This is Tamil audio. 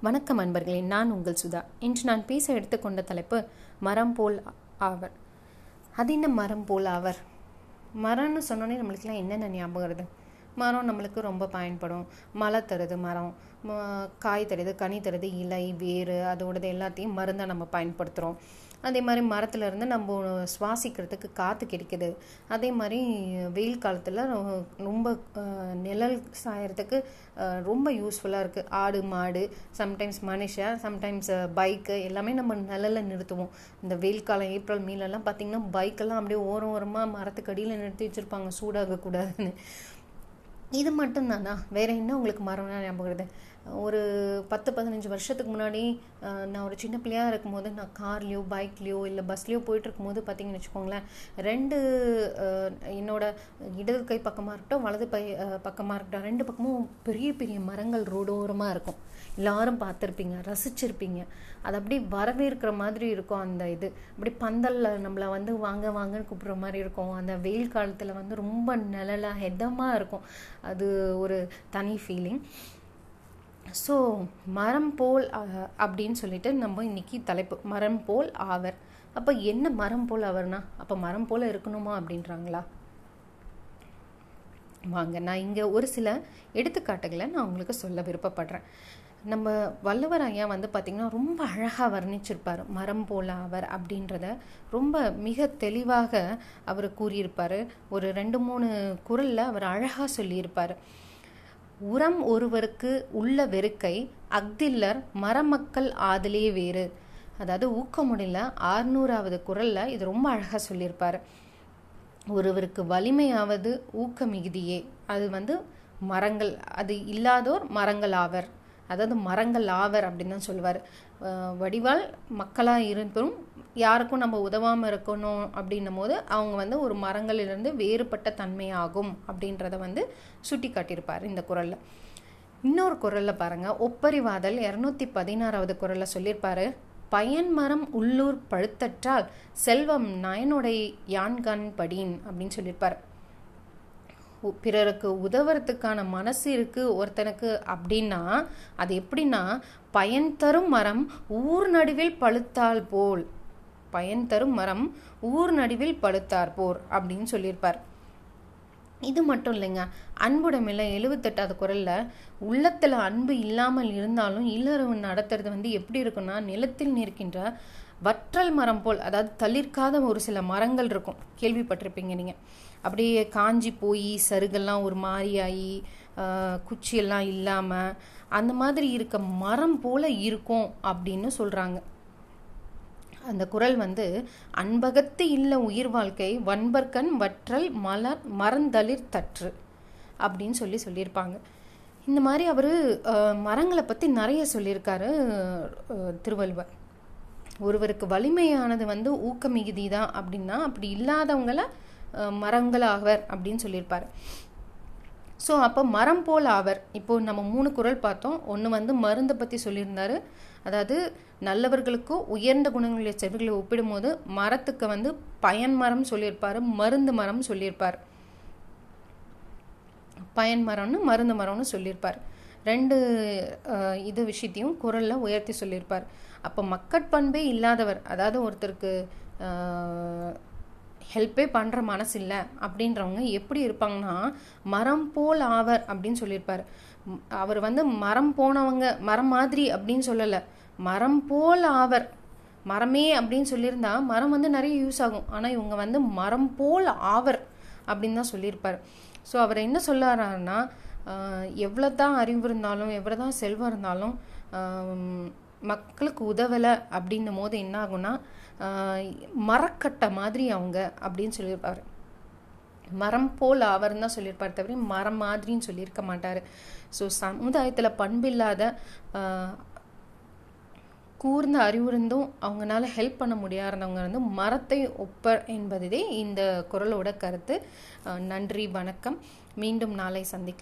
வணக்கம் அன்பர்களே நான் உங்கள் சுதா. இன்று நான் பேச எடுத்துக்கொண்ட தலைப்பு மரம் போல் ஆவர். அது என்ன மரம் போல் ஆவர்? மரம்னு சொன்னோன்னே நம்மளுக்குலாம் என்னென்ன ஞாபகம் வருது? மரம் நம்மளுக்கு ரொம்ப பயன்படும். மழை தருது மரம். காய் தருது கனி தருது இலை வேர் அதோடது எல்லாத்தையும் மருந்தாக நம்ம பயன்படுத்துகிறோம் அதே மாதிரி மரத்துலேருந்து நம்ம சுவாசிக்கிறதுக்கு காற்று கிடைக்குது. அதே மாதிரி வெயில் காலத்தில் ரொம்ப நிழல் சாயறதுக்கு ரொம்ப யூஸ்ஃபுல்லாக இருக்குது ஆடு மாடு சம்டைம்ஸ் மனுஷன் சம்டைம்ஸ் பைக்கு எல்லாமே நம்ம நிழலில் நிறுத்துவோம். இந்த வெயில் காலம் ஏப்ரல் மீலெல்லாம் பார்த்திங்கன்னா பைக்கெல்லாம் அப்படியே ஓரம் ஓரமாக மரத்துக்கு அடியில் நிறுத்தி வச்சுருப்பாங்க. சூடாகக்கூடாதுன்னு. இது மட்டும்தானா? வேறு என்ன உங்களுக்கு மரம்னா ஞாபகம் வருது? ஒரு பத்து பதினஞ்சு வருஷத்துக்கு முன்னாடி நான் ஒரு சின்ன பிள்ளையாக இருக்கும்போது நான் கார்லேயோ பைக்லேயோ இல்லை பஸ்லேயோ போயிட்டுருக்கும்போது பார்த்தீங்கன்னு வச்சுக்கோங்களேன் ரெண்டு என்னோடய என்னோட இடது கை பக்கமாக இருக்கட்டும் வலது பை பக்கமாக இருக்கட்டும் ரெண்டு பக்கமும் பெரிய பெரிய மரங்கள் ரோடோரமாக இருக்கும். எல்லாரும் பார்த்துருப்பீங்க ரசிச்சிருப்பீங்க. அது அப்படியே வரவேற்கிற மாதிரி இருக்கும் அந்த இது. அப்படி பந்தலில் நம்மளை வந்து வாங்க வாங்கன்னு கூப்பிட்ற மாதிரி இருக்கும். அந்த வெயில் காலத்தில் வந்து ரொம்ப நிழலாக ஹெதமாக இருக்கும். அது ஒரு தனி ஃபீலிங் ஸோ மரம் போல் அப்படின்னு சொல்லிட்டு நம்ம இன்னைக்கு தலைப்பு மரம் போல் ஆவர். அப்போ என்ன மரம் போல் ஆவர்னா? அப்போ மரம் போல் இருக்கணுமா அப்படின்றாங்களா? வாங்க நான் இங்கே ஒரு சில எடுத்துக்காட்டுகளை நான் உங்களுக்கு சொல்ல விருப்பப்படுறேன். நம்ம வள்ளுவர் ஐயா வந்து பார்த்திங்கன்னா ரொம்ப அழகாக வர்ணிச்சிருப்பார். மரம் போல அவர் அப்படின்றத ரொம்ப மிக தெளிவாக அவர் கூறியிருப்பார். ஒரு ரெண்டு மூணு குரலில் அவர் அழகாக சொல்லியிருப்பார். உரம் ஒருவருக்கு உள்ள வெறுக்கை அக்தில்லர் மரமக்கள் ஆதலே வேறு. அதாவது ஊக்கமுடியல ஆறுநூறாவது குரலில் இது ரொம்ப அழகாக சொல்லியிருப்பார். ஒருவருக்கு வலிமையாவது ஊக்க மிகுதியே அது வந்து மரங்கள் அது இல்லாதோர் மரங்கள் ஆவர். அதாவது மரங்கள் ஆவர் அப்படின்னு தான் சொல்லுவார் வடிவால் மக்களாக இருந்தும் யாருக்கும் நம்ம உதவாமல் இருக்கணும் அப்படின்னும் போது அவங்க வந்து ஒரு மரங்களிலிருந்து வேறுபட்ட தன்மையாகும் அப்படின்றத வந்து சுட்டி காட்டியிருப்பார் இந்த குரலில். இன்னொரு குரலில் பாருங்கள் ஒப்பரிவாதல் இரநூத்தி பதினாறாவது குரலில் சொல்லியிருப்பாரு. பயன் மரம் உள்ளூர் பழுத்தற்றால் செல்வம் நயனுடை யான்கண் படின் அப்படின்னு சொல்லியிருப்பார். உ- பிறருக்கு உதவுறதுக்கான மனசு இருக்கு ஒருத்தனுக்கு அப்படின்னா அது எப்படின்னா பயன் தரும் மரம் ஊர் நடுவில் பழுத்தால் போல் பயன் தரும் மரம் ஊர் நடுவில் பழுத்தார் போர் அப்படின்னு சொல்லியிருப்பார். இது மட்டும் இல்லைங்க. அன்புடமில்ல எழுபத்தெட்டாவது குரல்ல உள்ளத்தில் அன்பு இல்லாமல் இருந்தாலும் இல்லறவு நடத்துறது வந்து எப்படி இருக்குன்னா நிலத்தில் நிற்கின்ற வற்றல் மரம் போல் அதாவது தளிர்க்காத ஒரு சில மரங்கள் இருக்கும். கேள்விப்பட்டிருப்பீங்க நீங்கள் அப்படியே காஞ்சி போய் சருகெல்லாம் ஒரு மாதிரியாகி குச்சியெல்லாம் இல்லாமல் அந்த மாதிரி இருக்க மரம் போல் இருக்கும் அப்படின்னு சொல்கிறாங்க அந்த குரல் வந்து அன்பகத்து இல்ல உயிர் வாழ்க்கை வன்பர்கண் வற்றல் மலர் மரந்தளிர் தற்று அப்படின்னு சொல்லி சொல்லியிருப்பாங்க. இந்த மாதிரி அவர் மரங்களை பற்றி நிறைய சொல்லியிருக்காரு திருவள்ளுவர். ஒருவருக்கு வலிமையானது வந்து ஊக்க மிகுதி தான் அப்படின்னா அப்படி இல்லாதவங்கள மரங்களாகவர் மரங்களாவர் அப்படின்னு சொல்லியிருப்பார். ஸோ அப்போ மரம் போல் ஆவர். இப்போது நம்ம மூணு குரல் பார்த்தோம். ஒன்று வந்து மருந்தை பற்றி சொல்லியிருந்தாரு. அதாவது நல்லவர்களுக்கும் உயர்ந்த குணங்களுடைய செவிகளை ஒப்பிடும்போது மரத்துக்கு வந்து பயன் மரம் சொல்லியிருப்பார் மருந்து மரம் சொல்லியிருப்பார். பயன் மரம்னு மருந்து மரம்னு சொல்லியிருப்பார். ரெண்டு இது விஷயத்தையும் குரலில் உயர்த்தி சொல்லியிருப்பார். அப்போ மக்கட்பண்பே இல்லாதவர் அதாவது ஒருத்தருக்கு ஹெல்ப்பே பண்ணுற மனசு இல்லை அப்படின்றவங்க எப்படி இருப்பாங்கன்னா மரம் போல் ஆவர் அப்படின்னு சொல்லியிருப்பார். அவர் வந்து மரம் போனவங்க மரம் மாதிரி அப்படின்னு சொல்லலை. மரம் போல் ஆவர். மரமே அப்படின்னு சொல்லியிருந்தா மரம் வந்து நிறைய யூஸ் ஆகும். ஆனால் இவங்க வந்து மரம் போல் ஆவர் அப்படின்னு தான் சொல்லியிருப்பார். ஸோ அவர் என்ன சொல்லாரான்னா எவ்வளோ தான் அறிவு இருந்தாலும் எவ்வளோ தான் செல்வம் இருந்தாலும் மக்களுக்கு உதவலை அப்படின்னும் போது என்ன ஆகும்னா மரக்கட்டை மாதிரி அவங்க அப்படின்னு சொல்லியிருப்பாரு. மரம் போல் அவர் தான் சொல்லியிருப்பார் தவிர மரம் மாதிரின்னு சொல்லியிருக்க மாட்டார். ஸோ சமுதாயத்தில் பண்பில்லாத கூர்ந்த அறிவுருந்தும் அவங்களால ஹெல்ப் பண்ண முடியாதவங்க வந்து மரத்தை ஒப்பர் என்பதே இந்த குரலோட கருத்து. நன்றி வணக்கம். மீண்டும் நாளை சந்திக்கலாம்.